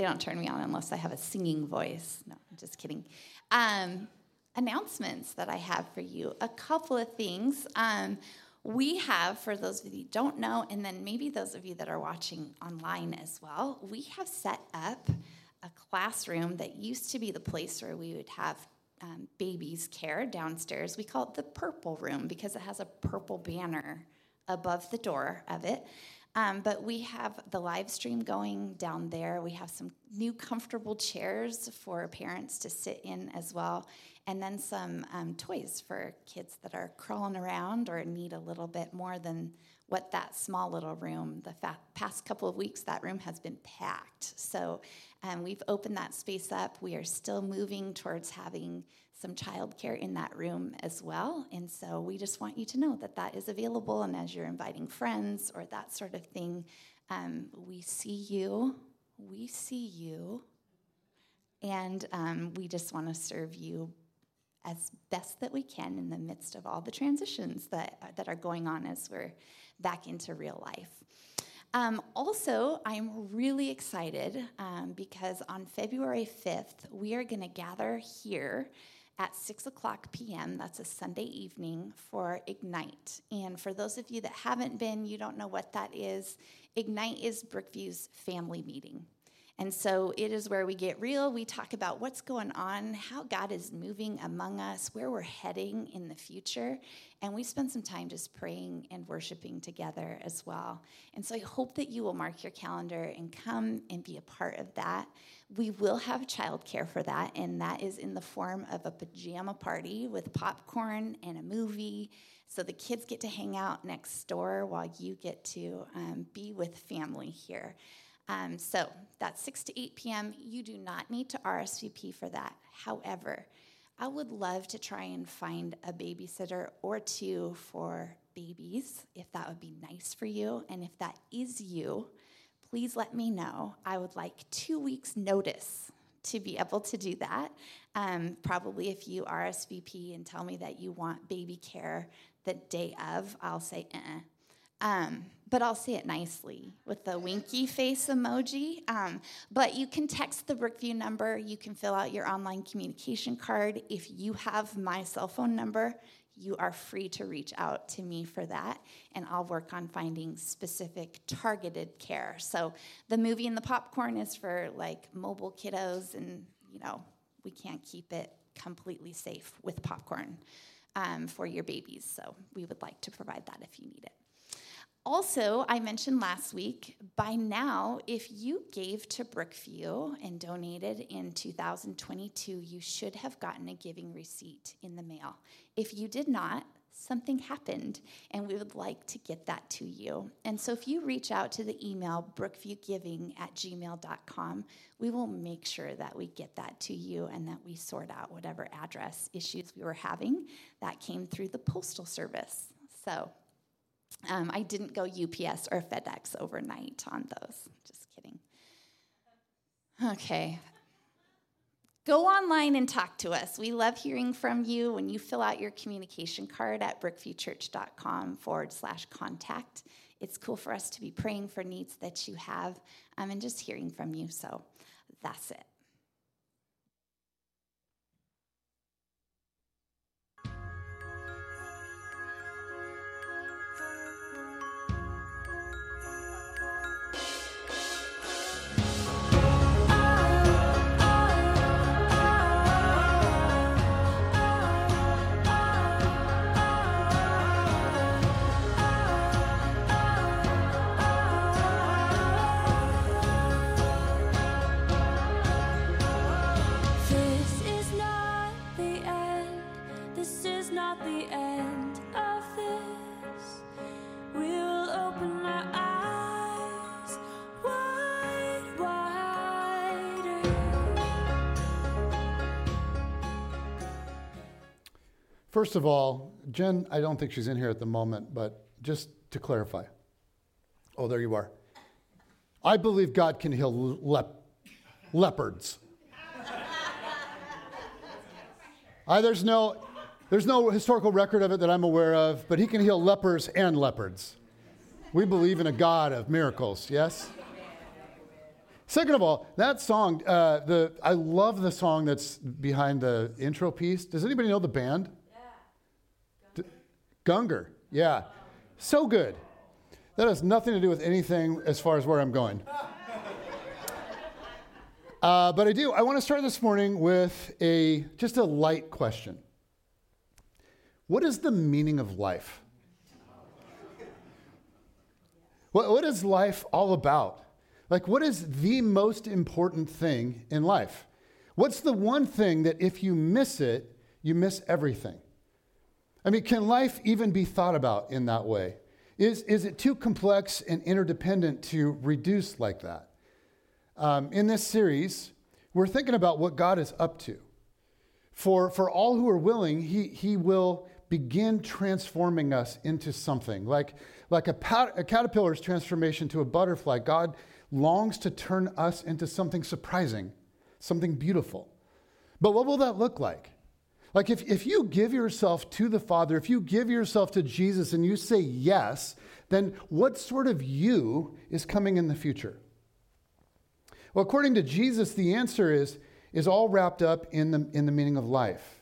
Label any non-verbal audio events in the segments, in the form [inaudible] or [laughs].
They don't turn me on unless I have a singing voice. No, I'm just kidding. Um, announcements that I have for you. A couple of things. Um, we have, for those of you who don't know, and then maybe those of you that are watching online as well, we have set up a classroom that used to be the place where we would have um, babies care downstairs. We call it the purple room because it has a purple banner above the door of it. Um, but we have the live stream going down there. We have some new comfortable chairs for parents to sit in as well, and then some um, toys for kids that are crawling around or need a little bit more than what that small little room. The fa- past couple of weeks, that room has been packed. So um, we've opened that space up. We are still moving towards having some childcare in that room as well. And so we just want you to know that that is available. And as you're inviting friends or that sort of thing, um, we see you. We see you. And um, we just want to serve you as best that we can in the midst of all the transitions that, that are going on as we're back into real life. Um, also, I'm really excited um, because on February 5th, we are going to gather here at 6 o'clock p.m. That's a Sunday evening for Ignite. And for those of you that haven't been, you don't know what that is. Ignite is Brookview's family meeting. And so it is where we get real. We talk about what's going on, how God is moving among us, where we're heading in the future. And we spend some time just praying and worshiping together as well. And so I hope that you will mark your calendar and come and be a part of that. We will have childcare for that, and that is in the form of a pajama party with popcorn and a movie. So the kids get to hang out next door while you get to um, be with family here. Um, so that's 6 to 8 p.m. You do not need to RSVP for that. However, I would love to try and find a babysitter or two for babies if that would be nice for you. And if that is you, please let me know. I would like two weeks' notice to be able to do that. Um, probably if you RSVP and tell me that you want baby care the day of, I'll say, uh um, but I'll say it nicely with the winky face emoji. Um, but you can text the Brookview number. You can fill out your online communication card. If you have my cell phone number, you are free to reach out to me for that, and I'll work on finding specific targeted care. So the movie and the popcorn is for like mobile kiddos, and you know, we can't keep it completely safe with popcorn um, for your babies. So we would like to provide that if you need it. Also, I mentioned last week, by now, if you gave to Brookview and donated in 2022, you should have gotten a giving receipt in the mail. If you did not, something happened, and we would like to get that to you. And so if you reach out to the email brookviewgiving at gmail.com, we will make sure that we get that to you and that we sort out whatever address issues we were having. That came through the Postal Service. So um, I didn't go UPS or FedEx overnight on those. Just kidding. Okay. Go online and talk to us. We love hearing from you when you fill out your communication card at brookviewchurch.com forward slash contact. It's cool for us to be praying for needs that you have um, and just hearing from you. So that's it. First of all, Jen, I don't think she's in here at the moment, but just to clarify. Oh, there you are. I believe God can heal lep- leopards. I, there's, no, there's no historical record of it that I'm aware of, but he can heal lepers and leopards. We believe in a God of miracles, yes? Second of all, that song, uh, the, I love the song that's behind the intro piece. Does anybody know the band? Yeah. Gungor, yeah. So good. That has nothing to do with anything as far as where I'm going. Uh, but I do. I want to start this morning with a just a light question. What is the meaning of life? What, what is life all about? Like, what is the most important thing in life? What's the one thing that if you miss it, you miss everything? I mean, can life even be thought about in that way? Is, is it too complex and interdependent to reduce like that? Um, in this series, we're thinking about what God is up to. For, for all who are willing, he, he will begin transforming us into something. Like, like a, pat, a caterpillar's transformation to a butterfly, God longs to turn us into something surprising, something beautiful. But what will that look like? Like, if, if you give yourself to the Father, if you give yourself to Jesus and you say yes, then what sort of you is coming in the future? Well, according to Jesus, the answer is, is all wrapped up in the, in the meaning of life.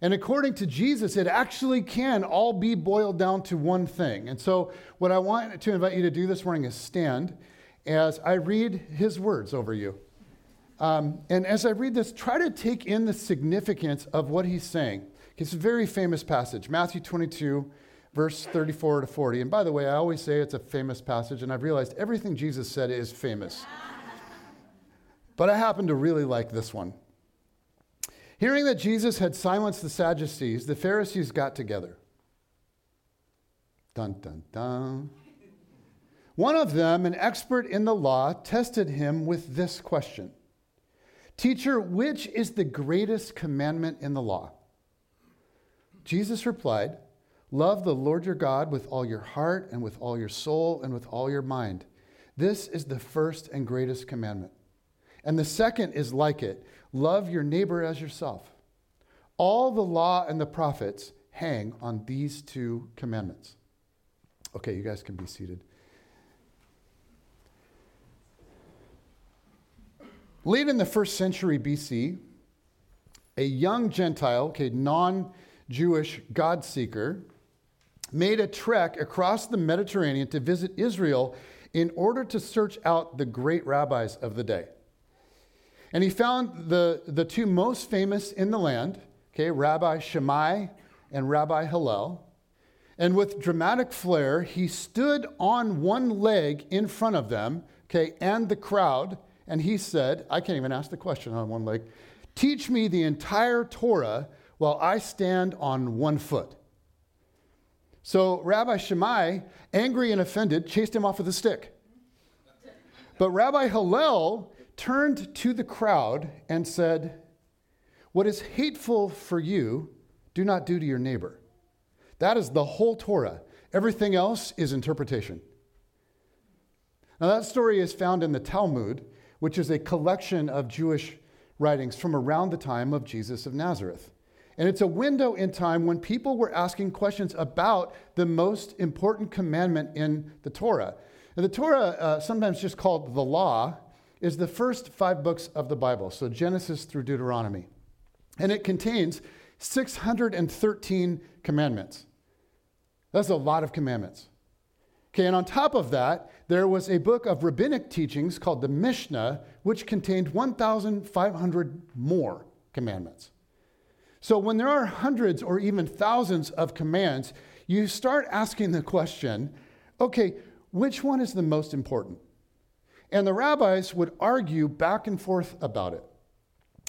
And according to Jesus, it actually can all be boiled down to one thing. And so, what I want to invite you to do this morning is stand as I read his words over you. Um, and as I read this, try to take in the significance of what he's saying. It's a very famous passage, Matthew 22, verse 34 to 40. And by the way, I always say it's a famous passage, and I've realized everything Jesus said is famous. [laughs] but I happen to really like this one. Hearing that Jesus had silenced the Sadducees, the Pharisees got together. Dun, dun, dun. One of them, an expert in the law, tested him with this question Teacher, which is the greatest commandment in the law? Jesus replied, Love the Lord your God with all your heart and with all your soul and with all your mind. This is the first and greatest commandment. And the second is like it love your neighbor as yourself. All the law and the prophets hang on these two commandments. Okay, you guys can be seated. Late in the first century BC, a young Gentile, okay, non Jewish God seeker, made a trek across the Mediterranean to visit Israel in order to search out the great rabbis of the day. And he found the, the two most famous in the land, okay, Rabbi Shammai and Rabbi Hillel. And with dramatic flair, he stood on one leg in front of them, okay, and the crowd and he said, I can't even ask the question on one leg, teach me the entire Torah while I stand on one foot. So Rabbi Shammai, angry and offended, chased him off with a stick. But Rabbi Hillel turned to the crowd and said, What is hateful for you, do not do to your neighbor. That is the whole Torah. Everything else is interpretation. Now, that story is found in the Talmud, which is a collection of Jewish writings from around the time of Jesus of Nazareth. And it's a window in time when people were asking questions about the most important commandment in the Torah. And the Torah, uh, sometimes just called the law, is the first five books of the Bible, so Genesis through Deuteronomy. And it contains 613 commandments. That's a lot of commandments. Okay, and on top of that, there was a book of rabbinic teachings called the Mishnah, which contained 1,500 more commandments. So when there are hundreds or even thousands of commands, you start asking the question okay, which one is the most important? And the rabbis would argue back and forth about it.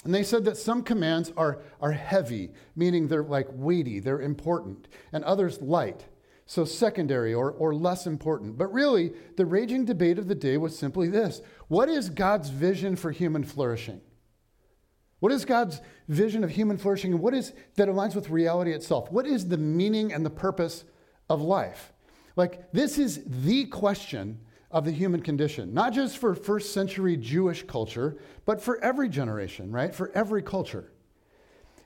And they said that some commands are, are heavy, meaning they're like weighty, they're important, and others light so secondary or, or less important. But really, the raging debate of the day was simply this What is God's vision for human flourishing? What is God's vision of human flourishing and what is that aligns with reality itself? What is the meaning and the purpose of life? Like, this is the question of the human condition, not just for first century Jewish culture, but for every generation, right? For every culture.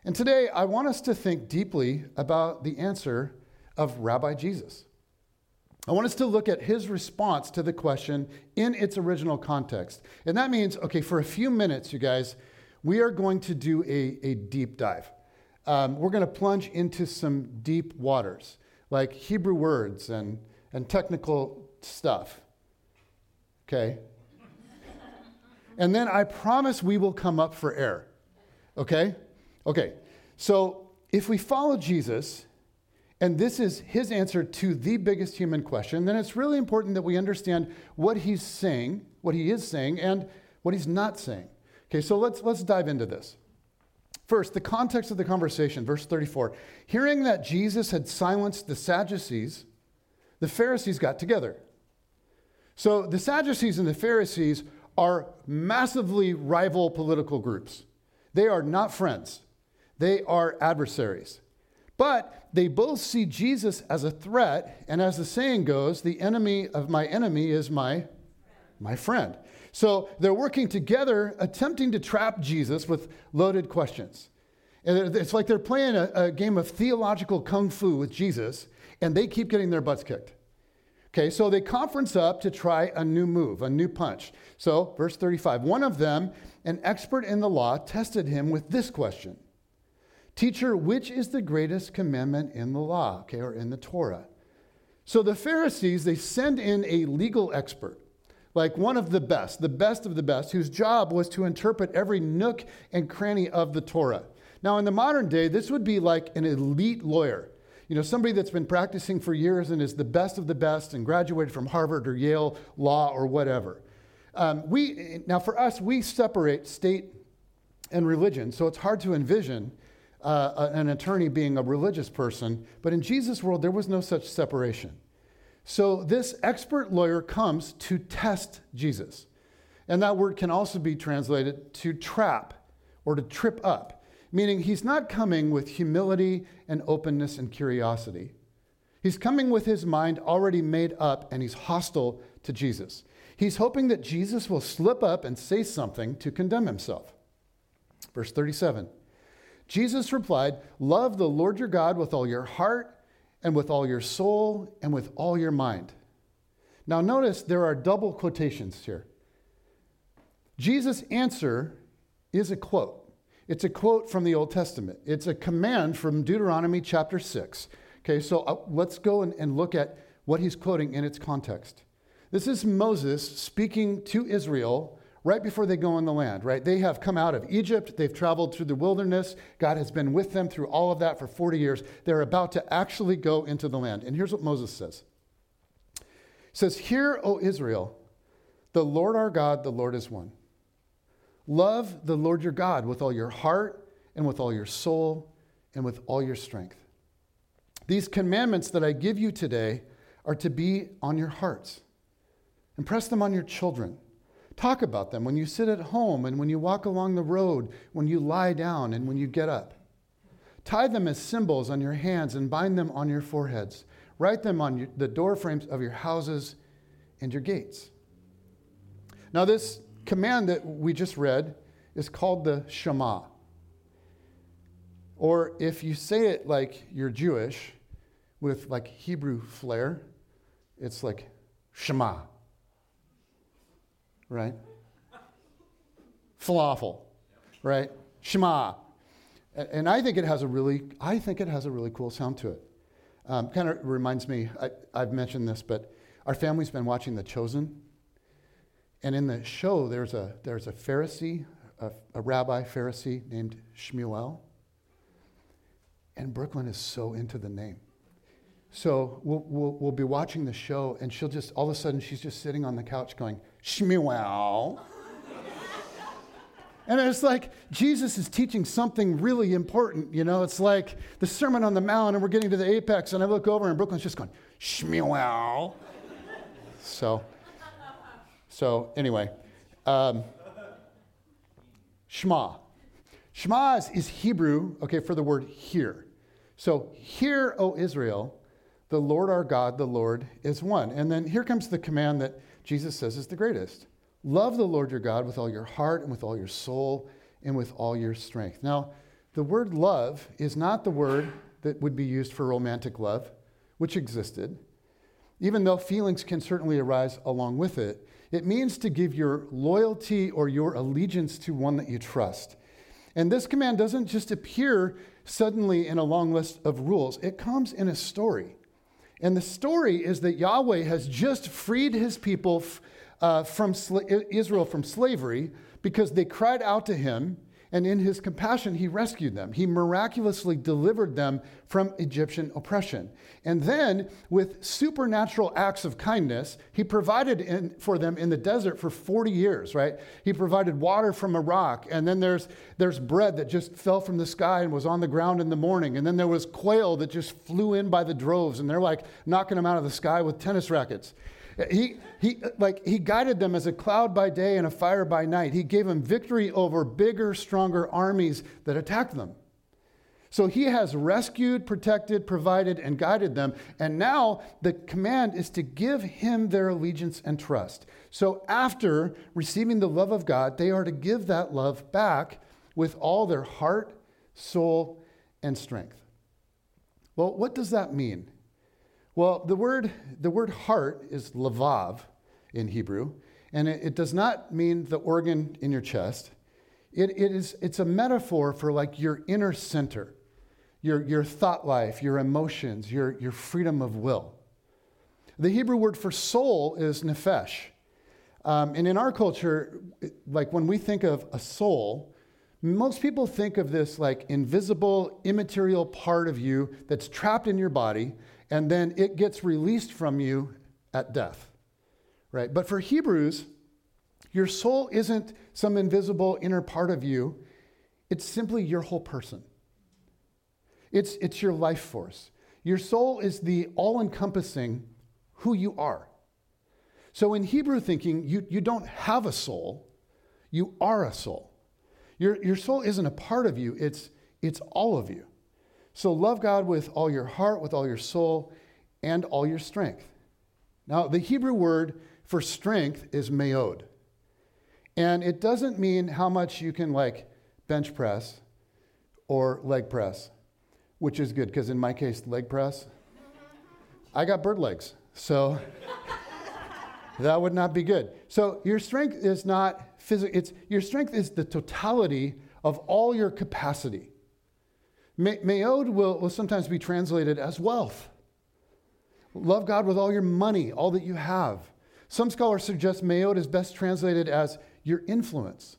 And today, I want us to think deeply about the answer of Rabbi Jesus. I want us to look at his response to the question in its original context. And that means, okay, for a few minutes, you guys, we are going to do a, a deep dive. Um, we're going to plunge into some deep waters, like Hebrew words and, and technical stuff. Okay? [laughs] and then I promise we will come up for air. Okay? Okay. So if we follow Jesus, and this is his answer to the biggest human question, then it's really important that we understand what he's saying, what he is saying, and what he's not saying. Okay, so let's, let's dive into this. First, the context of the conversation, verse 34. Hearing that Jesus had silenced the Sadducees, the Pharisees got together. So the Sadducees and the Pharisees are massively rival political groups. They are not friends, they are adversaries. But they both see Jesus as a threat, and as the saying goes, the enemy of my enemy is my, my friend. So they're working together, attempting to trap Jesus with loaded questions. And it's like they're playing a, a game of theological kung fu with Jesus, and they keep getting their butts kicked. Okay, so they conference up to try a new move, a new punch. So, verse 35 one of them, an expert in the law, tested him with this question Teacher, which is the greatest commandment in the law, okay, or in the Torah? So the Pharisees, they send in a legal expert, like one of the best, the best of the best, whose job was to interpret every nook and cranny of the Torah. Now, in the modern day, this would be like an elite lawyer. You know, somebody that's been practicing for years and is the best of the best and graduated from Harvard or Yale law or whatever. Um, we, now, for us, we separate state and religion, so it's hard to envision uh, an attorney being a religious person, but in Jesus' world, there was no such separation. So this expert lawyer comes to test Jesus. And that word can also be translated to trap or to trip up, meaning he's not coming with humility and openness and curiosity. He's coming with his mind already made up and he's hostile to Jesus. He's hoping that Jesus will slip up and say something to condemn himself. Verse 37 Jesus replied, Love the Lord your God with all your heart and with all your soul and with all your mind. Now, notice there are double quotations here. Jesus' answer is a quote. It's a quote from the Old Testament. It's a command from Deuteronomy chapter 6. Okay, so uh, let's go and, and look at what he's quoting in its context. This is Moses speaking to Israel right before they go in the land, right? They have come out of Egypt, they've traveled through the wilderness. God has been with them through all of that for 40 years. They're about to actually go into the land. And here's what Moses says He says, Hear, O Israel, the Lord our God, the Lord is one. Love the Lord your God with all your heart and with all your soul and with all your strength. These commandments that I give you today are to be on your hearts. Impress them on your children Talk about them when you sit at home and when you walk along the road, when you lie down and when you get up. Tie them as symbols on your hands and bind them on your foreheads. Write them on your, the door frames of your houses and your gates. Now, this command that we just read is called the Shema. Or if you say it like you're Jewish with like Hebrew flair, it's like Shema right? Falafel, right? Shema. And I think it has a really, I think it has a really cool sound to it. Um, kind of reminds me, I, I've mentioned this, but our family's been watching The Chosen. And in the show, there's a, there's a Pharisee, a, a rabbi Pharisee named Shmuel. And Brooklyn is so into the name. So we'll, we'll, we'll, be watching the show, and she'll just, all of a sudden, she's just sitting on the couch going, Shmuel. and it's like Jesus is teaching something really important. You know, it's like the Sermon on the Mount, and we're getting to the apex, and I look over, and Brooklyn's just going, Shmuel. so, so anyway, um, Shema. Shema is, is Hebrew, okay, for the word hear. So, hear, O Israel, the Lord our God, the Lord is one. And then here comes the command that Jesus says is the greatest love the Lord your God with all your heart and with all your soul and with all your strength. Now, the word love is not the word that would be used for romantic love, which existed. even though feelings can certainly arise along with it. It means to give your loyalty or your allegiance to one that you trust. And this command doesn't just appear suddenly in a long list of rules, it comes in a story. And the story is that Yahweh has just freed his people uh, from Israel from slavery because they cried out to him and in his compassion, he rescued them. He miraculously delivered them from Egyptian oppression. And then, with supernatural acts of kindness, he provided in, for them in the desert for 40 years, right? He provided water from a rock. And then there's, there's bread that just fell from the sky and was on the ground in the morning. And then there was quail that just flew in by the droves. And they're like knocking them out of the sky with tennis rackets. He, he, like, he guided them as a cloud by day and a fire by night. He gave them victory over bigger, stronger armies that attacked them. So he has rescued, protected, provided, and guided them. And now the command is to give him their allegiance and trust. So after receiving the love of God, they are to give that love back with all their heart, soul, and strength. Well, what does that mean? Well, the word, the word heart is lavav in Hebrew, and it, it does not mean the organ in your chest. It, it is, it's a metaphor for like your inner center, your, your thought life, your emotions, your, your freedom of will. The Hebrew word for soul is nephesh. Um, and in our culture, like when we think of a soul, most people think of this like invisible, immaterial part of you that's trapped in your body and then it gets released from you at death. Right? But for Hebrews, your soul isn't some invisible inner part of you, it's simply your whole person. It's, it's your life force. Your soul is the all encompassing who you are. So in Hebrew thinking, you, you don't have a soul, you are a soul. Your, your soul isn't a part of you, it's, it's all of you. So love God with all your heart, with all your soul, and all your strength. Now, the Hebrew word for strength is meod. And it doesn't mean how much you can like bench press or leg press, which is good because in my case, leg press, I got bird legs. So [laughs] that would not be good. So your strength is not physical, it's your strength is the totality of all your capacity. Meod will, will sometimes be translated as wealth. Love God with all your money, all that you have. Some scholars suggest meod is best translated as your influence.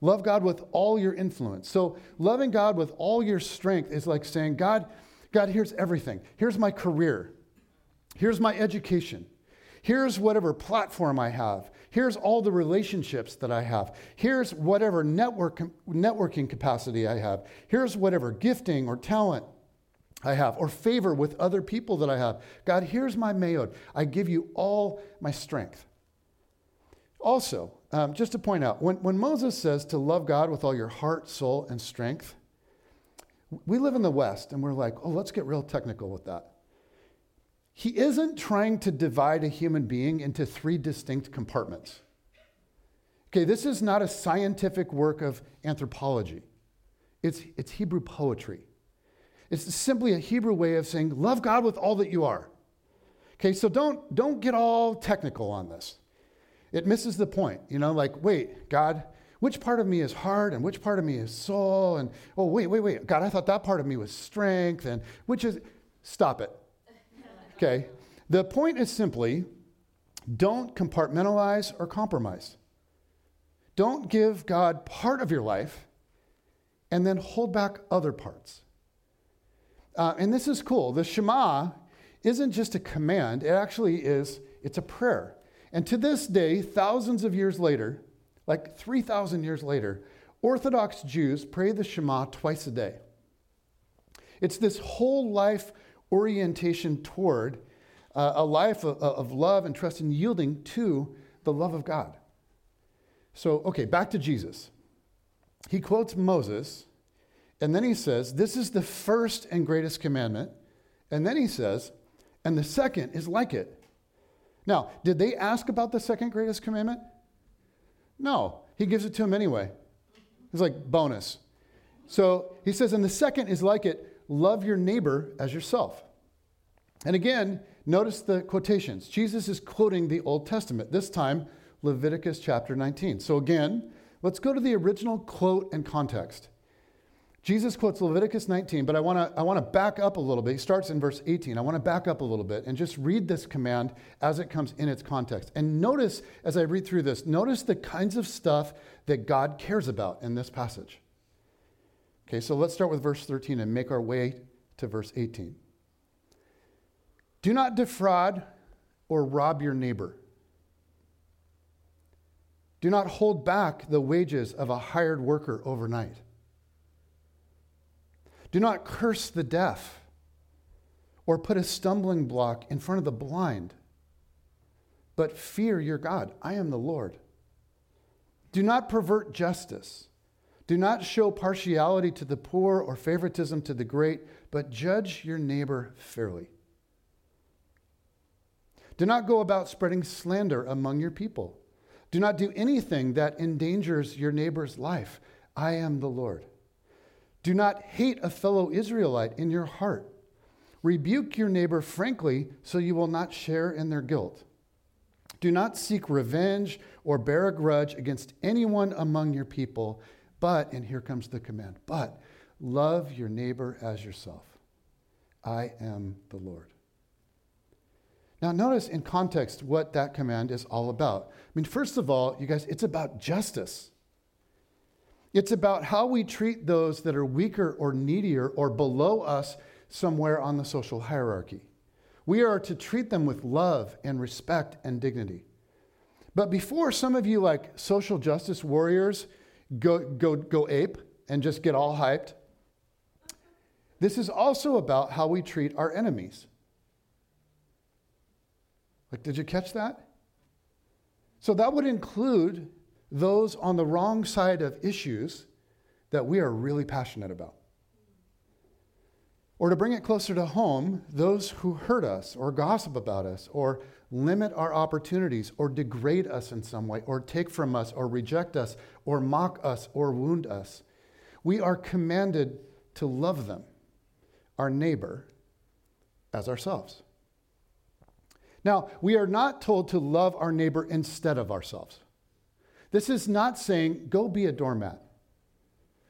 Love God with all your influence. So, loving God with all your strength is like saying, God, God, here's everything. Here's my career. Here's my education. Here's whatever platform I have. Here's all the relationships that I have. Here's whatever network, networking capacity I have. Here's whatever gifting or talent I have or favor with other people that I have. God, here's my meod. I give you all my strength. Also, um, just to point out, when, when Moses says to love God with all your heart, soul, and strength, we live in the West and we're like, oh, let's get real technical with that. He isn't trying to divide a human being into three distinct compartments. Okay, this is not a scientific work of anthropology, it's, it's Hebrew poetry. It's simply a Hebrew way of saying, love God with all that you are. Okay, so don't, don't get all technical on this. It misses the point. You know, like, wait, God, which part of me is heart and which part of me is soul? And, oh, wait, wait, wait. God, I thought that part of me was strength. And which is, stop it. Okay? The point is simply don't compartmentalize or compromise. Don't give God part of your life and then hold back other parts. Uh, and this is cool. The Shema isn't just a command, it actually is, it's a prayer. And to this day, thousands of years later, like 3,000 years later, Orthodox Jews pray the Shema twice a day. It's this whole life orientation toward uh, a life of, of love and trust and yielding to the love of God. So, okay, back to Jesus. He quotes Moses, and then he says, This is the first and greatest commandment. And then he says, And the second is like it. Now, did they ask about the second greatest commandment? No, he gives it to them anyway. It's like bonus. So he says, And the second is like it love your neighbor as yourself. And again, Notice the quotations. Jesus is quoting the Old Testament, this time Leviticus chapter 19. So again, let's go to the original quote and context. Jesus quotes Leviticus 19, but I want to I want to back up a little bit. He starts in verse 18. I want to back up a little bit and just read this command as it comes in its context. And notice as I read through this, notice the kinds of stuff that God cares about in this passage. Okay, so let's start with verse 13 and make our way to verse 18. Do not defraud or rob your neighbor. Do not hold back the wages of a hired worker overnight. Do not curse the deaf or put a stumbling block in front of the blind, but fear your God. I am the Lord. Do not pervert justice. Do not show partiality to the poor or favoritism to the great, but judge your neighbor fairly. Do not go about spreading slander among your people. Do not do anything that endangers your neighbor's life. I am the Lord. Do not hate a fellow Israelite in your heart. Rebuke your neighbor frankly so you will not share in their guilt. Do not seek revenge or bear a grudge against anyone among your people, but, and here comes the command, but love your neighbor as yourself. I am the Lord. Now, notice in context what that command is all about. I mean, first of all, you guys, it's about justice. It's about how we treat those that are weaker or needier or below us somewhere on the social hierarchy. We are to treat them with love and respect and dignity. But before some of you, like social justice warriors, go, go, go ape and just get all hyped, this is also about how we treat our enemies. Like, did you catch that? So that would include those on the wrong side of issues that we are really passionate about. Or to bring it closer to home, those who hurt us or gossip about us or limit our opportunities or degrade us in some way or take from us or reject us or mock us or wound us. We are commanded to love them, our neighbor, as ourselves. Now, we are not told to love our neighbor instead of ourselves. This is not saying, go be a doormat.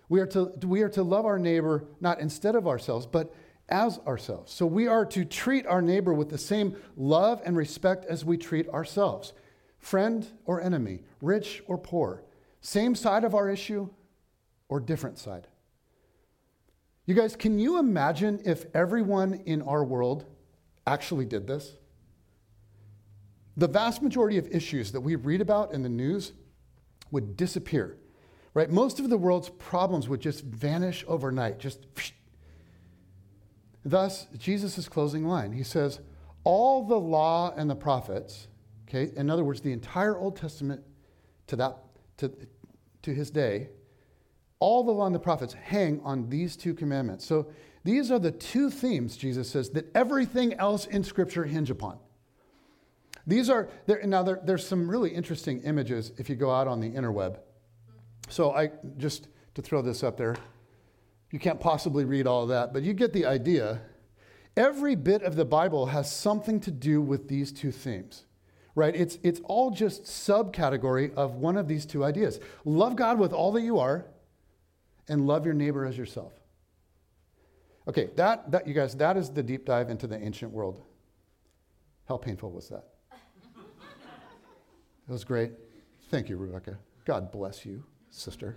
We are, to, we are to love our neighbor not instead of ourselves, but as ourselves. So we are to treat our neighbor with the same love and respect as we treat ourselves friend or enemy, rich or poor, same side of our issue or different side. You guys, can you imagine if everyone in our world actually did this? The vast majority of issues that we read about in the news would disappear, right? Most of the world's problems would just vanish overnight, just. Thus, Jesus' closing line, he says, all the law and the prophets, okay, in other words, the entire Old Testament to that to, to his day, all the law and the prophets hang on these two commandments. So these are the two themes, Jesus says, that everything else in Scripture hinge upon. These are, there, now there, there's some really interesting images if you go out on the interweb. So I, just to throw this up there, you can't possibly read all of that, but you get the idea. Every bit of the Bible has something to do with these two themes, right? It's, it's all just subcategory of one of these two ideas. Love God with all that you are, and love your neighbor as yourself. Okay, that, that you guys, that is the deep dive into the ancient world. How painful was that? [laughs] It was great. Thank you, Rebecca. God bless you, sister.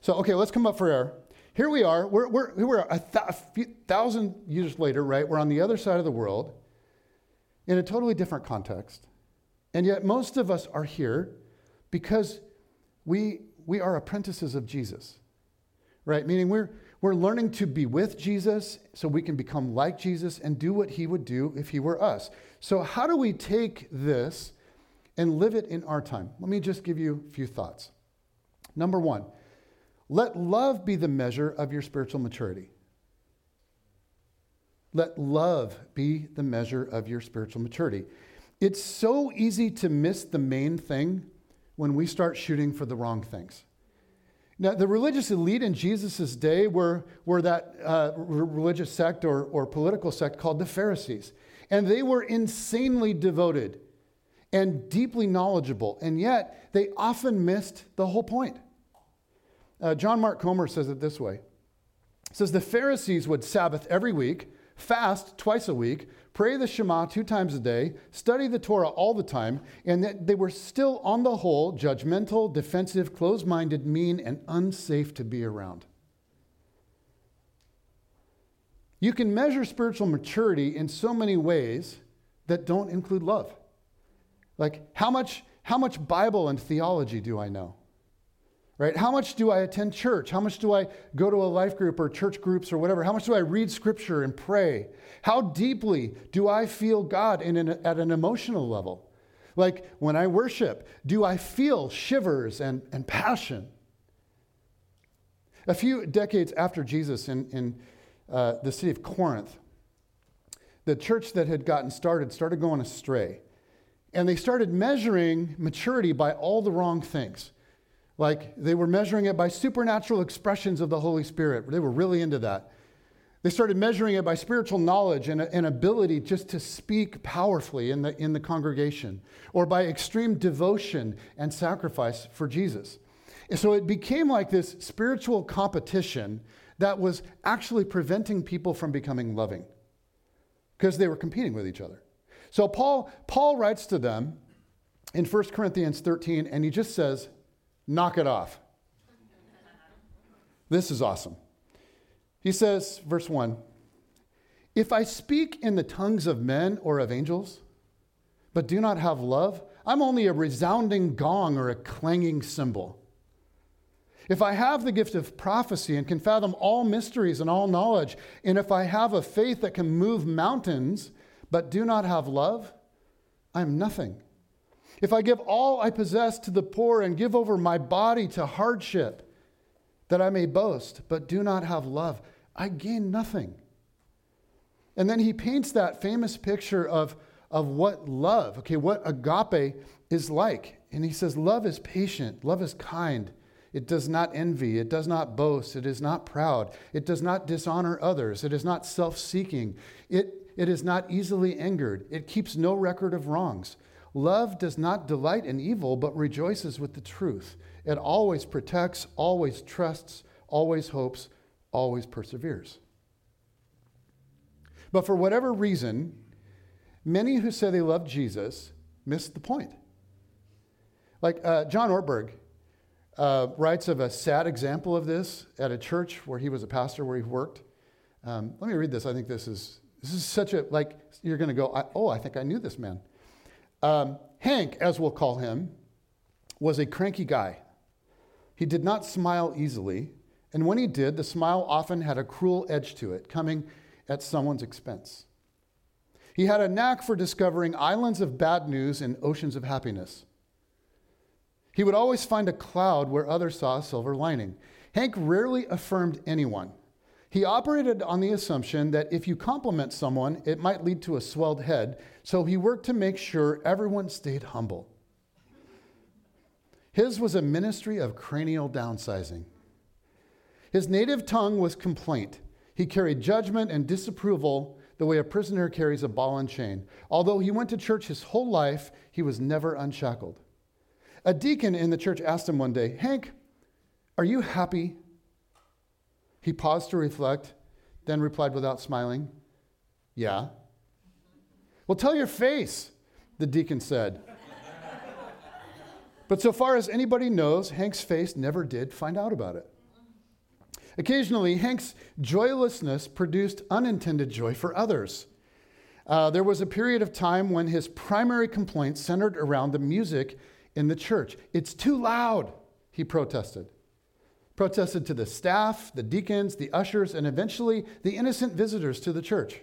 So, okay, let's come up for air. Here we are. We're, we're, we're a, th- a few, thousand years later, right? We're on the other side of the world in a totally different context. And yet, most of us are here because we, we are apprentices of Jesus, right? Meaning we're, we're learning to be with Jesus so we can become like Jesus and do what he would do if he were us. So, how do we take this and live it in our time. Let me just give you a few thoughts. Number one, let love be the measure of your spiritual maturity. Let love be the measure of your spiritual maturity. It's so easy to miss the main thing when we start shooting for the wrong things. Now, the religious elite in Jesus' day were, were that uh, religious sect or, or political sect called the Pharisees. And they were insanely devoted and deeply knowledgeable, and yet they often missed the whole point. Uh, John Mark Comer says it this way. Says the Pharisees would Sabbath every week, fast twice a week, pray the Shema two times a day, study the Torah all the time, and that they were still, on the whole, judgmental, defensive, closed minded, mean, and unsafe to be around. You can measure spiritual maturity in so many ways that don't include love. Like, how much, how much Bible and theology do I know? Right? How much do I attend church? How much do I go to a life group or church groups or whatever? How much do I read scripture and pray? How deeply do I feel God in an, at an emotional level? Like when I worship, do I feel shivers and, and passion? A few decades after Jesus in, in uh, the city of Corinth, the church that had gotten started started going astray. And they started measuring maturity by all the wrong things. Like they were measuring it by supernatural expressions of the Holy Spirit. They were really into that. They started measuring it by spiritual knowledge and an ability just to speak powerfully in the, in the congregation, or by extreme devotion and sacrifice for Jesus. And so it became like this spiritual competition that was actually preventing people from becoming loving because they were competing with each other. So Paul, Paul writes to them in 1 Corinthians 13, and he just says, knock it off. This is awesome. He says, verse 1 If I speak in the tongues of men or of angels, but do not have love, I'm only a resounding gong or a clanging cymbal. If I have the gift of prophecy and can fathom all mysteries and all knowledge, and if I have a faith that can move mountains, but do not have love, I am nothing. If I give all I possess to the poor and give over my body to hardship, that I may boast, but do not have love, I gain nothing. And then he paints that famous picture of, of what love, okay, what agape is like. And he says, Love is patient, love is kind. It does not envy. It does not boast. It is not proud. It does not dishonor others. It is not self seeking. It it is not easily angered. It keeps no record of wrongs. Love does not delight in evil, but rejoices with the truth. It always protects, always trusts, always hopes, always perseveres. But for whatever reason, many who say they love Jesus miss the point. Like uh, John Ortberg uh, writes of a sad example of this at a church where he was a pastor, where he worked. Um, let me read this. I think this is this is such a, like, you're going to go, oh, I think I knew this man. Um, Hank, as we'll call him, was a cranky guy. He did not smile easily, and when he did, the smile often had a cruel edge to it, coming at someone's expense. He had a knack for discovering islands of bad news and oceans of happiness. He would always find a cloud where others saw a silver lining. Hank rarely affirmed anyone. He operated on the assumption that if you compliment someone, it might lead to a swelled head, so he worked to make sure everyone stayed humble. His was a ministry of cranial downsizing. His native tongue was complaint. He carried judgment and disapproval the way a prisoner carries a ball and chain. Although he went to church his whole life, he was never unshackled. A deacon in the church asked him one day, Hank, are you happy he paused to reflect, then replied without smiling, Yeah. Well, tell your face, the deacon said. but so far as anybody knows, Hank's face never did find out about it. Occasionally, Hank's joylessness produced unintended joy for others. Uh, there was a period of time when his primary complaint centered around the music in the church. It's too loud, he protested protested to the staff, the deacons, the ushers, and eventually the innocent visitors to the church.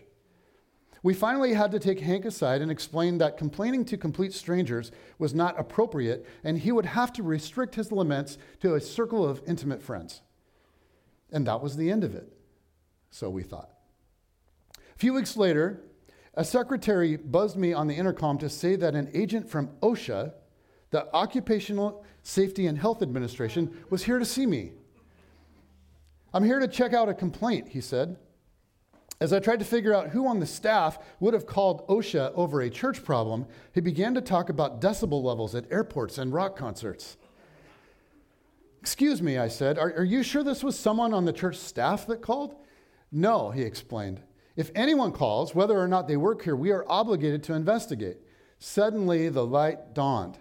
We finally had to take Hank aside and explain that complaining to complete strangers was not appropriate, and he would have to restrict his laments to a circle of intimate friends. And that was the end of it, so we thought. A few weeks later, a secretary buzzed me on the intercom to say that an agent from OSHA, the Occupational Safety and Health Administration, was here to see me. I'm here to check out a complaint, he said. As I tried to figure out who on the staff would have called OSHA over a church problem, he began to talk about decibel levels at airports and rock concerts. Excuse me, I said, are, are, you sure this was someone on the church staff that called? No, he explained. If anyone calls, whether or not they work here, we are obligated to investigate. Suddenly, the light dawned.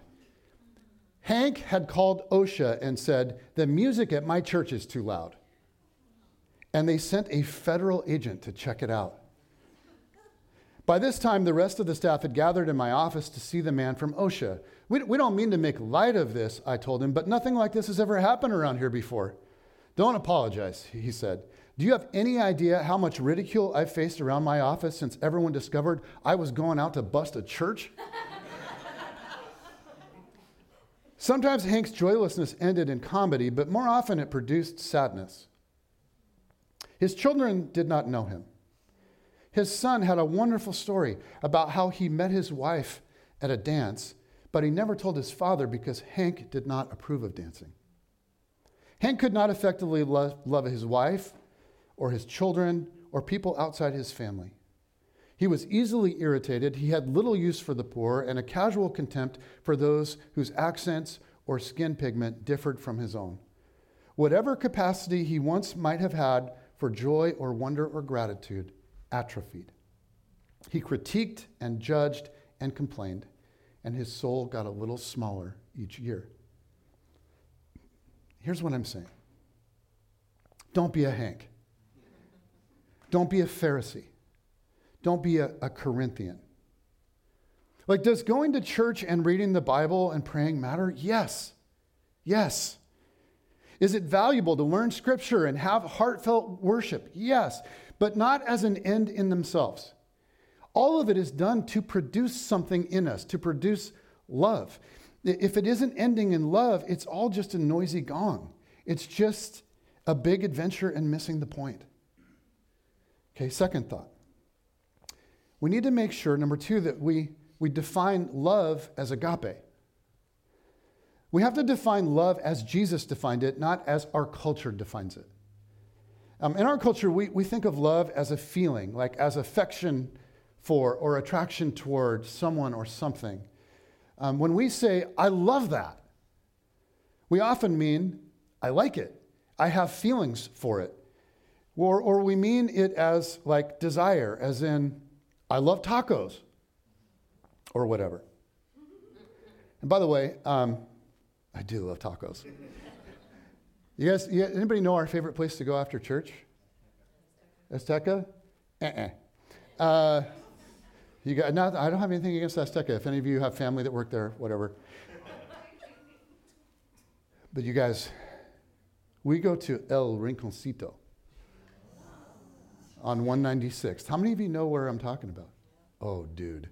Hank had called OSHA and said, The music at my church is too loud and they sent a federal agent to check it out. By this time, the rest of the staff had gathered in my office to see the man from OSHA. We, we don't mean to make light of this, I told him, but nothing like this has ever happened around here before. Don't apologize, he said. Do you have any idea how much ridicule I've faced around my office since everyone discovered I was going out to bust a church? [laughs] Sometimes Hank's joylessness ended in comedy, but more often it produced sadness. His children did not know him. His son had a wonderful story about how he met his wife at a dance, but he never told his father because Hank did not approve of dancing. Hank could not effectively love, his wife or his children or people outside his family. He was easily irritated. He had little use for the poor and a casual contempt for those whose accents or skin pigment differed from his own. Whatever capacity he once might have had for joy or wonder or gratitude atrophied. He critiqued and judged and complained, and his soul got a little smaller each year. Here's what I'm saying don't be a Hank, don't be a Pharisee, don't be a, a Corinthian. Like, does going to church and reading the Bible and praying matter? Yes. Yes. Is it valuable to learn scripture and have heartfelt worship? Yes, but not as an end in themselves. All of it is done to produce something in us, to produce love. If it isn't ending in love, it's all just a noisy gong. It's just a big adventure and missing the point. Okay, second thought. We need to make sure, number two, that we, we define love as agape. We have to define love as Jesus defined it, not as our culture defines it. Um, in our culture, we, we think of love as a feeling, like as affection for or attraction toward someone or something. Um, when we say, I love that, we often mean, I like it, I have feelings for it. Or, or we mean it as like desire, as in, I love tacos, or whatever. And by the way, um, I do love tacos. You guys, you, anybody know our favorite place to go after church? Azteca? Uh-uh. Uh, you got, not, I don't have anything against Azteca. If any of you have family that work there, whatever. but you guys, we go to El Rinconcito on 196. How many of you know where I'm talking about? Oh, dude.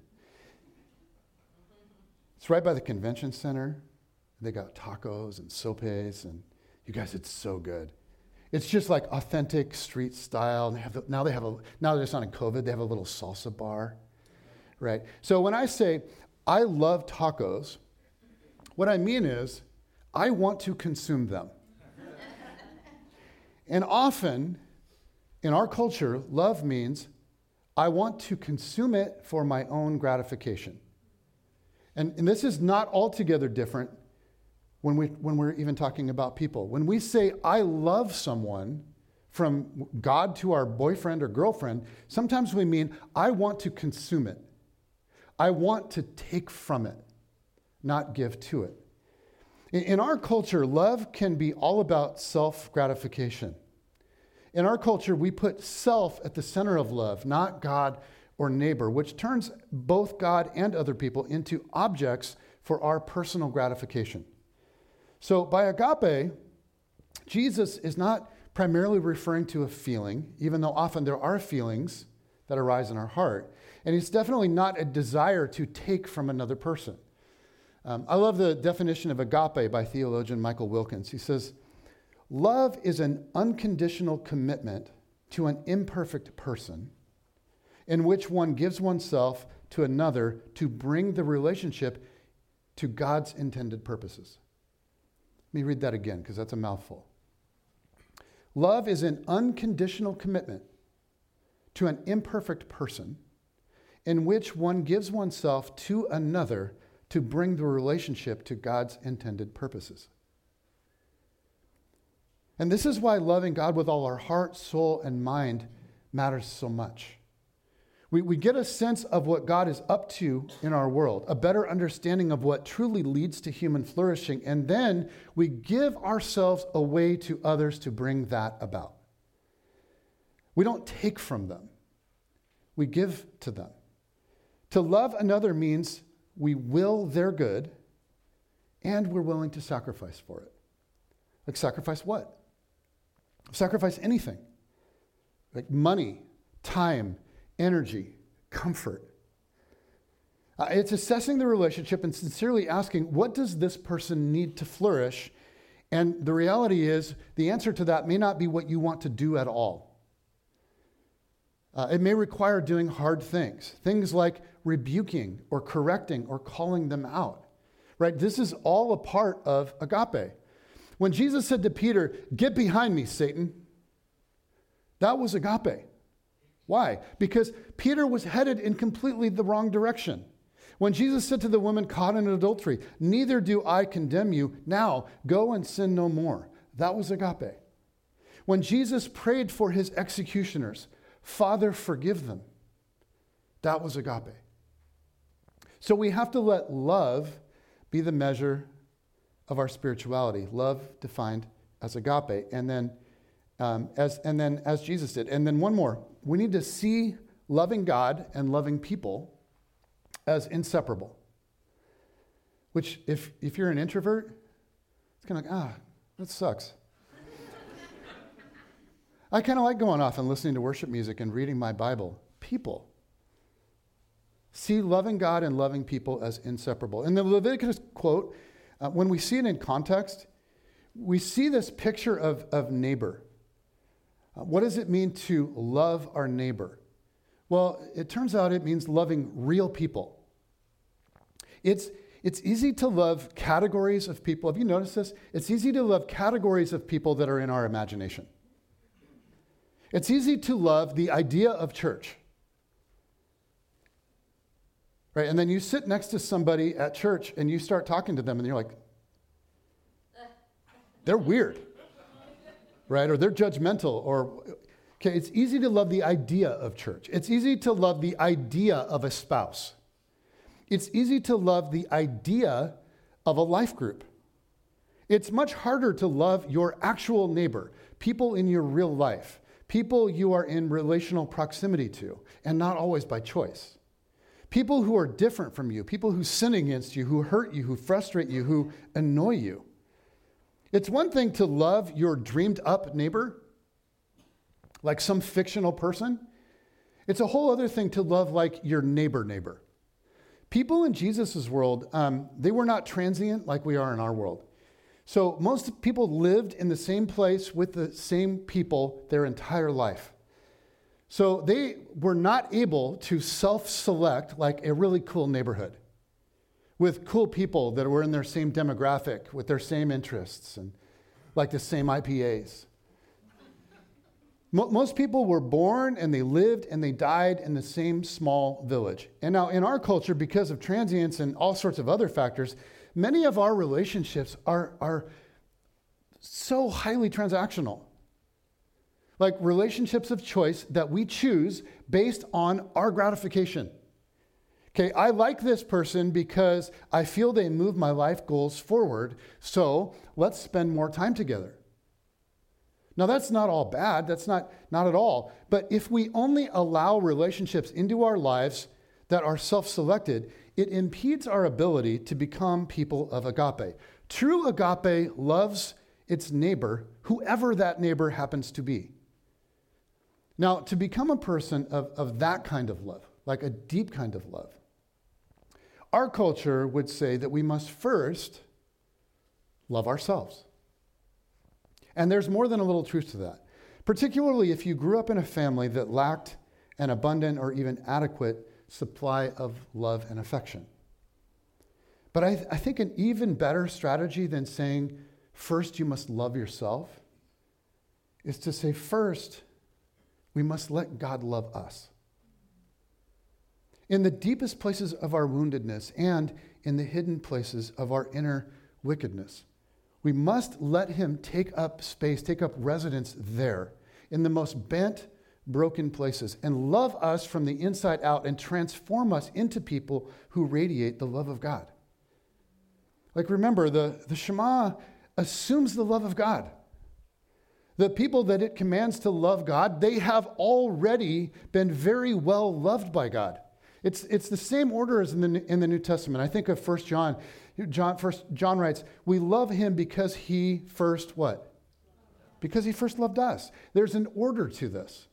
It's right by the convention center. They got tacos and sopes, and you guys, it's so good. It's just like authentic street style. And they have the, now they have a now they're just not in COVID. They have a little salsa bar, right? So when I say I love tacos, what I mean is I want to consume them. [laughs] and often in our culture, love means I want to consume it for my own gratification. And, and this is not altogether different when, we, when we're even talking about people. When we say, I love someone, from God to our boyfriend or girlfriend, sometimes we mean, I want to consume it. I want to take from it, not give to it. In our culture, love can be all about self gratification. In our culture, we put self at the center of love, not God or neighbor, which turns both God and other people into objects for our personal gratification. So, by agape, Jesus is not primarily referring to a feeling, even though often there are feelings that arise in our heart. And it's definitely not a desire to take from another person. Um, I love the definition of agape by theologian Michael Wilkins. He says, Love is an unconditional commitment to an imperfect person in which one gives oneself to another to bring the relationship to God's intended purposes. Let me read that again because that's a mouthful. Love is an unconditional commitment to an imperfect person in which one gives oneself to another to bring the relationship to God's intended purposes. And this is why loving God with all our heart, soul, and mind matters so much. We, we get a sense of what God is up to in our world, a better understanding of what truly leads to human flourishing, and then we give ourselves away to others to bring that about. We don't take from them, we give to them. To love another means we will their good and we're willing to sacrifice for it. Like, sacrifice what? Sacrifice anything. Like money, time, energy, comfort. Uh, it's assessing the relationship and sincerely asking, what does this person need to flourish? And the reality is, the answer to that may not be what you want to do at all. Uh, it may require doing hard things, things like rebuking or correcting or calling them out. Right? This is all a part of agape. When Jesus said to Peter, Get behind me, Satan, that was agape. Why? Because Peter was headed in completely the wrong direction. When Jesus said to the woman caught in adultery, Neither do I condemn you, now go and sin no more. That was agape. When Jesus prayed for his executioners, Father, forgive them, that was agape. So we have to let love be the measure of our spirituality. Love defined as agape, and then um, as and then as Jesus did, and then one more we need to see loving God and loving people as inseparable. Which, if, if you're an introvert, it's kind of like, ah, that sucks. I kind of like going off and listening to worship music and reading my Bible. People. See loving God and loving people as inseparable. In the Leviticus quote, uh, when we see it in context, we see this picture of, of neighbor. Uh, what does it mean to love our neighbor? Well, it turns out it means loving real people. It's, it's easy to love categories of people. Have you noticed this? It's easy to love categories of people that are in our imagination. It's easy to love the idea of church. Right? And then you sit next to somebody at church and you start talking to them and you're like, they're weird right? Or they're judgmental, or, okay, it's easy to love the idea of church. It's easy to love the idea of a spouse. It's easy to love the idea of a life group. It's much harder to love your actual neighbor, people in your real life, people you are in relational proximity to, and not always by choice. People who are different from you, people who sin against you, who hurt you, who frustrate you, who annoy you. It's one thing to love your dreamed up neighbor, like some fictional person. It's a whole other thing to love like your neighbor neighbor. People in Jesus' world, um, they were not transient like we are in our world. So most people lived in the same place with the same people their entire life. So they were not able to self select like a really cool neighborhood with cool people that were in their same demographic, with their same interests, and like the same IPAs. Most people were born and they lived and they died in the same small village. And now, in our culture, because of transience and all sorts of other factors, many of our relationships are, are so highly transactional. Like relationships of choice that we choose based on our gratification. Okay, I like this person because I feel they move my life goals forward, so let's spend more time together. Now, that's not all bad, that's not, not at all. But if we only allow relationships into our lives that are self selected, it impedes our ability to become people of agape. True agape loves its neighbor, whoever that neighbor happens to be. Now, to become a person of, of that kind of love, like a deep kind of love, our culture would say that we must first love ourselves. And there's more than a little truth to that, particularly if you grew up in a family that lacked an abundant or even adequate supply of love and affection. But I, th- I think an even better strategy than saying, first you must love yourself, is to say, first, we must let God love us. In the deepest places of our woundedness and in the hidden places of our inner wickedness, we must let Him take up space, take up residence there, in the most bent, broken places, and love us from the inside out and transform us into people who radiate the love of God. Like, remember, the, the Shema assumes the love of God. The people that it commands to love God, they have already been very well loved by God. It's, it's the same order as in the, in the New Testament. I think of 1 John. John, first, John writes, We love him because he first what? Because he first loved us. There's an order to this.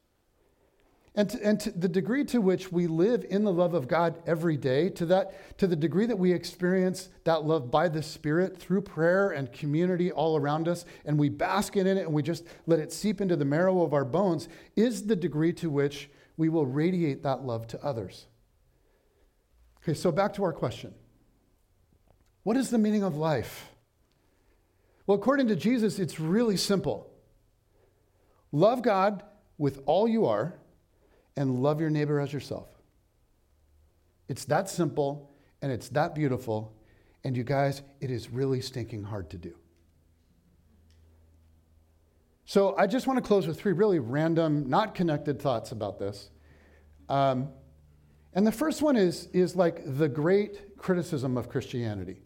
And, to, and to the degree to which we live in the love of God every day, to, that, to the degree that we experience that love by the Spirit through prayer and community all around us, and we bask in it and we just let it seep into the marrow of our bones, is the degree to which we will radiate that love to others. Okay, so back to our question What is the meaning of life? Well, according to Jesus, it's really simple love God with all you are and love your neighbor as yourself. It's that simple and it's that beautiful. And you guys, it is really stinking hard to do. So I just want to close with three really random, not connected thoughts about this. Um, and the first one is, is like the great criticism of Christianity.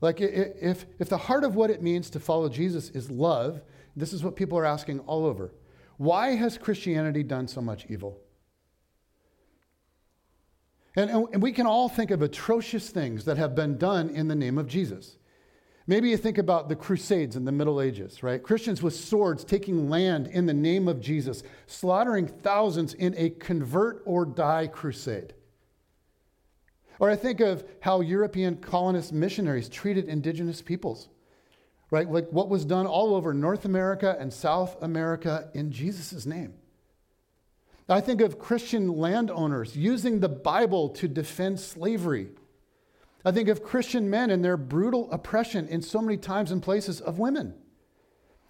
Like, if, if the heart of what it means to follow Jesus is love, this is what people are asking all over. Why has Christianity done so much evil? And, and we can all think of atrocious things that have been done in the name of Jesus. Maybe you think about the Crusades in the Middle Ages, right? Christians with swords taking land in the name of Jesus, slaughtering thousands in a convert or die crusade. Or I think of how European colonist missionaries treated indigenous peoples right? Like what was done all over North America and South America in Jesus' name. I think of Christian landowners using the Bible to defend slavery. I think of Christian men and their brutal oppression in so many times and places of women.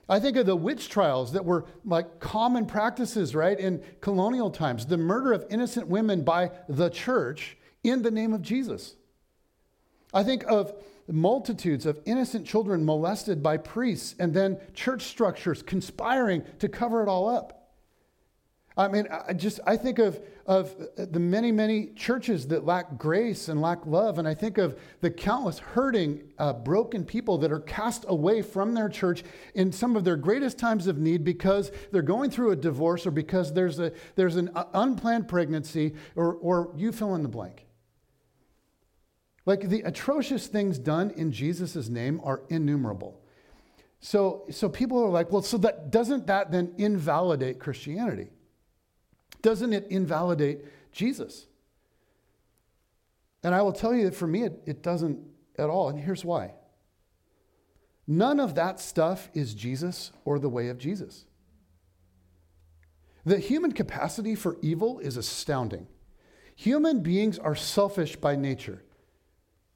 I think of the witch trials that were like common practices, right, in colonial times, the murder of innocent women by the church in the name of Jesus. I think of multitudes of innocent children molested by priests and then church structures conspiring to cover it all up. I mean, I just I think of, of the many, many churches that lack grace and lack love, and I think of the countless hurting, uh, broken people that are cast away from their church in some of their greatest times of need because they're going through a divorce or because there's, a, there's an unplanned pregnancy or, or you fill in the blank. Like the atrocious things done in Jesus' name are innumerable. So, so people are like, well, so that doesn't that then invalidate Christianity? Doesn't it invalidate Jesus? And I will tell you that for me, it, it doesn't at all. And here's why none of that stuff is Jesus or the way of Jesus. The human capacity for evil is astounding. Human beings are selfish by nature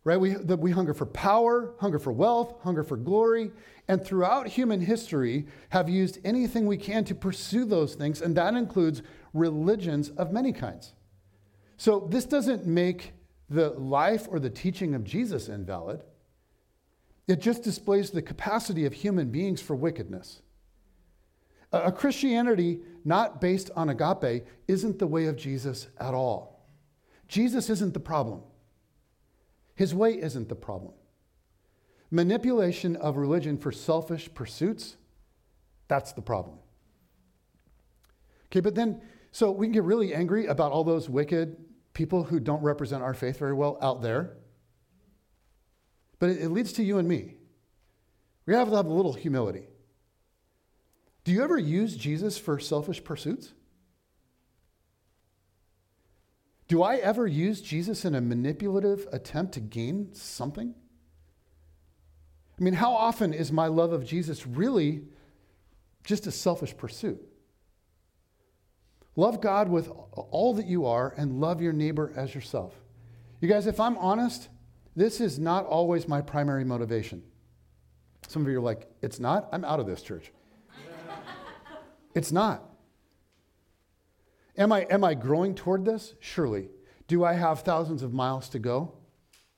right? We, that we hunger for power, hunger for wealth, hunger for glory, and throughout human history have used anything we can to pursue those things, and that includes religions of many kinds. So this doesn't make the life or the teaching of Jesus invalid. It just displays the capacity of human beings for wickedness. A Christianity not based on agape isn't the way of Jesus at all. Jesus isn't the problem. His way isn't the problem. Manipulation of religion for selfish pursuits, that's the problem. Okay, but then, so we can get really angry about all those wicked people who don't represent our faith very well out there. But it, it leads to you and me. We have to have a little humility. Do you ever use Jesus for selfish pursuits? Do I ever use Jesus in a manipulative attempt to gain something? I mean, how often is my love of Jesus really just a selfish pursuit? Love God with all that you are and love your neighbor as yourself. You guys, if I'm honest, this is not always my primary motivation. Some of you are like, it's not? I'm out of this church. [laughs] It's not. Am I, am I growing toward this? Surely. Do I have thousands of miles to go?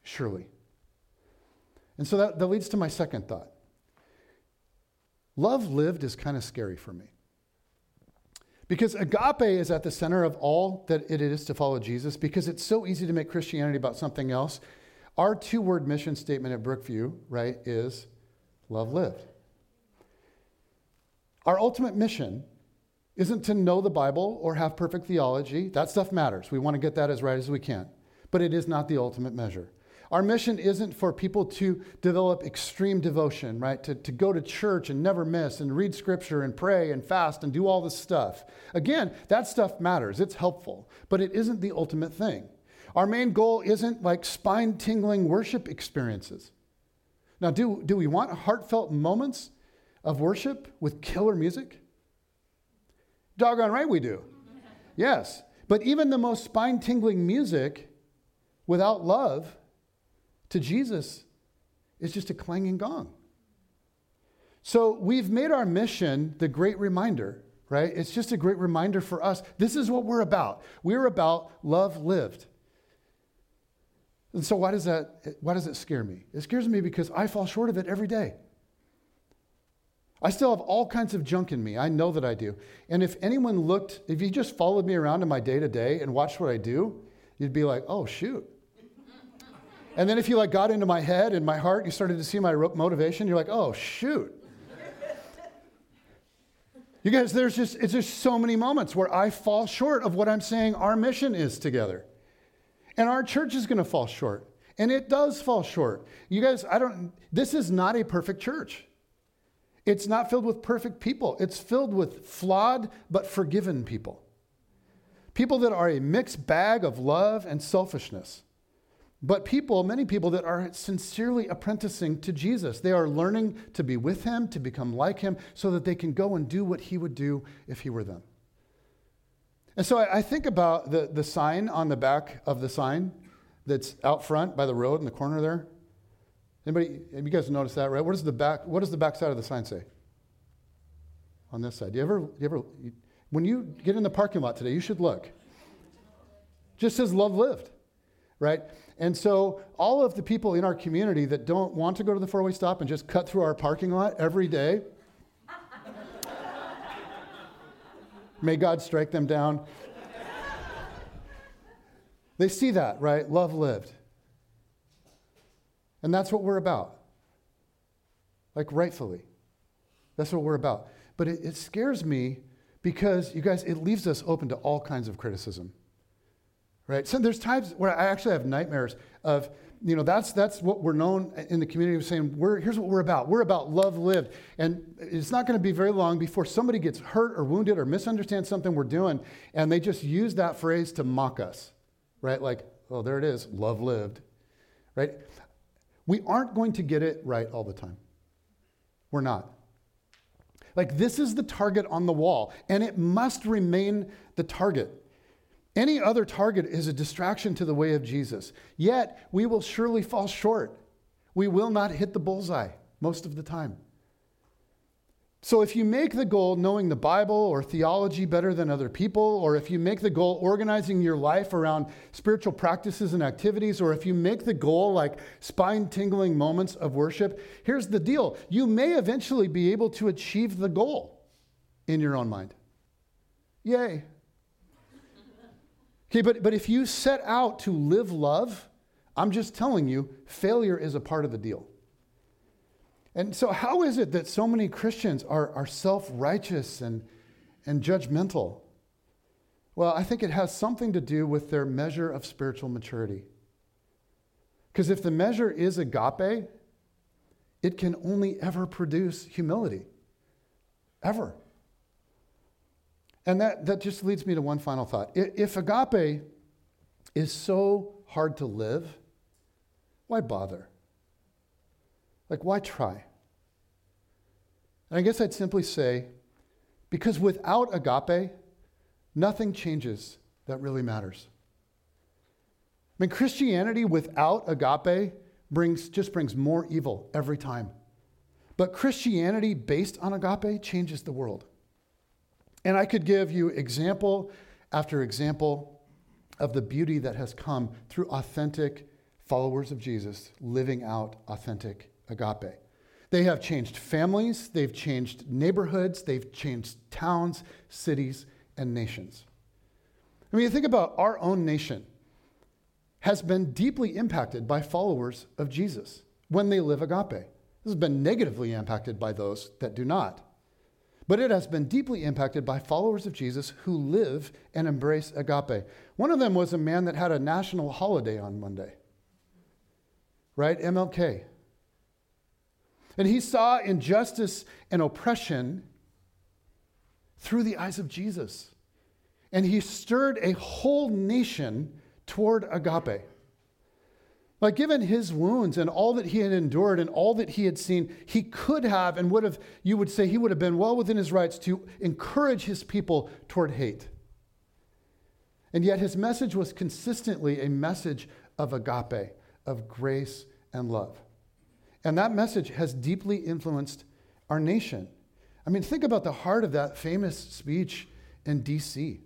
Surely. And so that, that leads to my second thought. Love lived is kind of scary for me. Because agape is at the center of all that it is to follow Jesus, because it's so easy to make Christianity about something else. Our two word mission statement at Brookview, right, is love lived. Our ultimate mission isn't to know the Bible or have perfect theology. That stuff matters. We want to get that as right as we can. But it is not the ultimate measure. Our mission isn't for people to develop extreme devotion, right? To, to go to church and never miss and read scripture and pray and fast and do all this stuff. Again, that stuff matters. It's helpful, but it isn't the ultimate thing. Our main goal isn't like spine tingling worship experiences. Now, do, do we want heartfelt moments of worship with killer music? Doggone right we do. [laughs] Yes. But even the most spine tingling music without love to Jesus is just a clanging gong. So we've made our mission the great reminder, right? It's just a great reminder for us. This is what we're about. We're about love lived. And so why does that why does it scare me? It scares me because I fall short of it every day. I still have all kinds of junk in me. I know that I do. And if anyone looked, if you just followed me around in my day to day and watched what I do, you'd be like, oh, shoot. And then if you like got into my head and my heart, you started to see my motivation, you're like, oh, shoot. You guys, there's just, it's just so many moments where I fall short of what I'm saying our mission is together. And our church is going to fall short. And it does fall short. You guys, I don't, this is not a perfect church. It's not filled with perfect people. It's filled with flawed but forgiven people. People that are a mixed bag of love and selfishness. But people, many people that are sincerely apprenticing to Jesus. They are learning to be with him, to become like him, so that they can go and do what he would do if he were them. And so I, I think about the, the sign on the back of the sign that's out front by the road in the corner there. Anybody, you guys noticed that, right? What does the back, what does the back side of the sign say? On this side. Do you ever, do you ever, when you get in the parking lot today, you should look. Just says love lived, right? And so, all of the people in our community that don't want to go to the four way stop and just cut through our parking lot every day, [laughs] may God strike them down. they see that, right? Love lived. And that's what we're about. Like, rightfully. That's what we're about. But it, it scares me because, you guys, it leaves us open to all kinds of criticism right? So there's times where I actually have nightmares of, you know, that's, that's what we're known in the community of saying, we're, here's what we're about. We're about love lived. And it's not going to be very long before somebody gets hurt or wounded or misunderstands something we're doing, and they just use that phrase to mock us, right? Like, oh, there it is, love lived, right? We aren't going to get it right all the time. We're not. Like, this is the target on the wall, and it must remain the target. Any other target is a distraction to the way of Jesus. Yet, we will surely fall short. We will not hit the bullseye most of the time. So, if you make the goal knowing the Bible or theology better than other people, or if you make the goal organizing your life around spiritual practices and activities, or if you make the goal like spine tingling moments of worship, here's the deal you may eventually be able to achieve the goal in your own mind. Yay. Okay, but, but if you set out to live love, I'm just telling you, failure is a part of the deal. And so, how is it that so many Christians are, are self righteous and, and judgmental? Well, I think it has something to do with their measure of spiritual maturity. Because if the measure is agape, it can only ever produce humility. Ever. And that, that just leads me to one final thought. If agape is so hard to live, why bother? Like, why try? And I guess I'd simply say, because without agape, nothing changes that really matters. I mean, Christianity without agape brings, just brings more evil every time. But Christianity based on agape changes the world. And I could give you example after example of the beauty that has come through authentic followers of Jesus living out authentic agape. They have changed families, they've changed neighborhoods, they've changed towns, cities, and nations. I mean, you think about our own nation has been deeply impacted by followers of Jesus when they live agape. This has been negatively impacted by those that do not. But it has been deeply impacted by followers of Jesus who live and embrace agape. One of them was a man that had a national holiday on Monday, right? MLK. And he saw injustice and oppression through the eyes of Jesus. And he stirred a whole nation toward agape. Like, given his wounds and all that he had endured and all that he had seen, he could have and would have, you would say, he would have been well within his rights to encourage his people toward hate. And yet, his message was consistently a message of agape, of grace and love. And that message has deeply influenced our nation. I mean, think about the heart of that famous speech in D.C.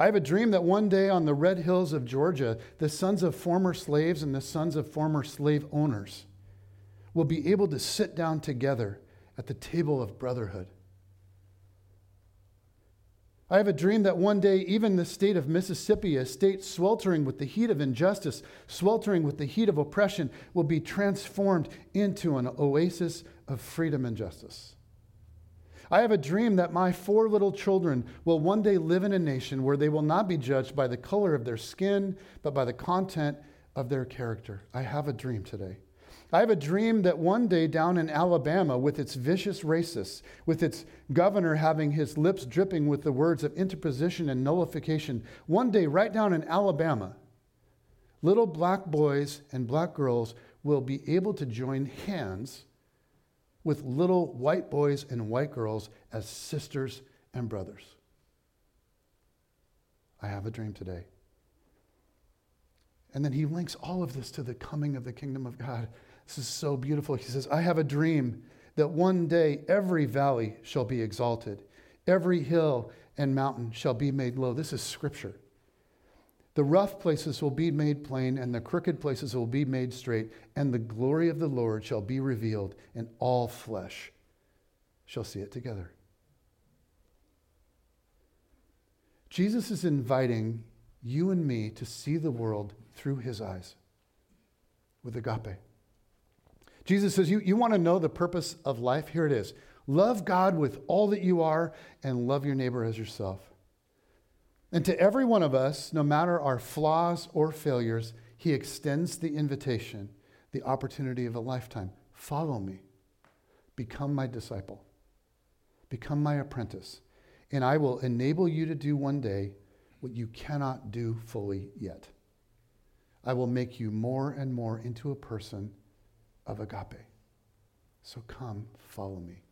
I have a dream that one day on the red hills of Georgia, the sons of former slaves and the sons of former slave owners will be able to sit down together at the table of brotherhood. I have a dream that one day, even the state of Mississippi, a state sweltering with the heat of injustice, sweltering with the heat of oppression, will be transformed into an oasis of freedom and justice. I have a dream that my four little children will one day live in a nation where they will not be judged by the color of their skin, but by the content of their character. I have a dream today. I have a dream that one day down in Alabama, with its vicious racists, with its governor having his lips dripping with the words of interposition and nullification, one day right down in Alabama, little black boys and black girls will be able to join hands with little white boys and white girls as sisters and brothers. I have a dream today. And then he links all of this to the coming of the kingdom of God. This is so beautiful. He says, I have a dream that one day every valley shall be exalted, every hill and mountain shall be made low. This is scripture. The rough places will be made plain, and the crooked places will be made straight, and the glory of the Lord shall be revealed, and all flesh shall see it together. Jesus is inviting you and me to see the world through his eyes with agape. Jesus says, You, you want to know the purpose of life? Here it is love God with all that you are, and love your neighbor as yourself. And to every one of us, no matter our flaws or failures, he extends the invitation, the opportunity of a lifetime. Follow me. Become my disciple. Become my apprentice. And I will enable you to do one day what you cannot do fully yet. I will make you more and more into a person of agape. So come, follow me.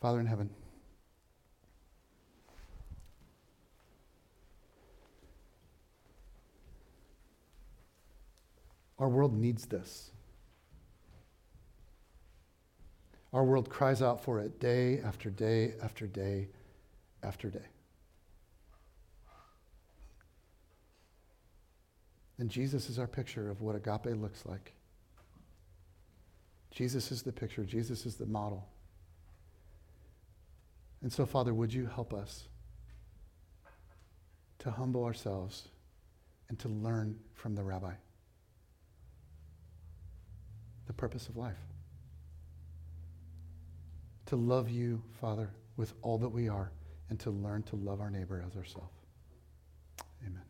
Father in heaven, Our world needs this. Our world cries out for it day after day after day after day. And Jesus is our picture of what agape looks like. Jesus is the picture, Jesus is the model. And so, Father, would you help us to humble ourselves and to learn from the rabbi? The purpose of life. To love you, Father, with all that we are, and to learn to love our neighbor as ourselves. Amen.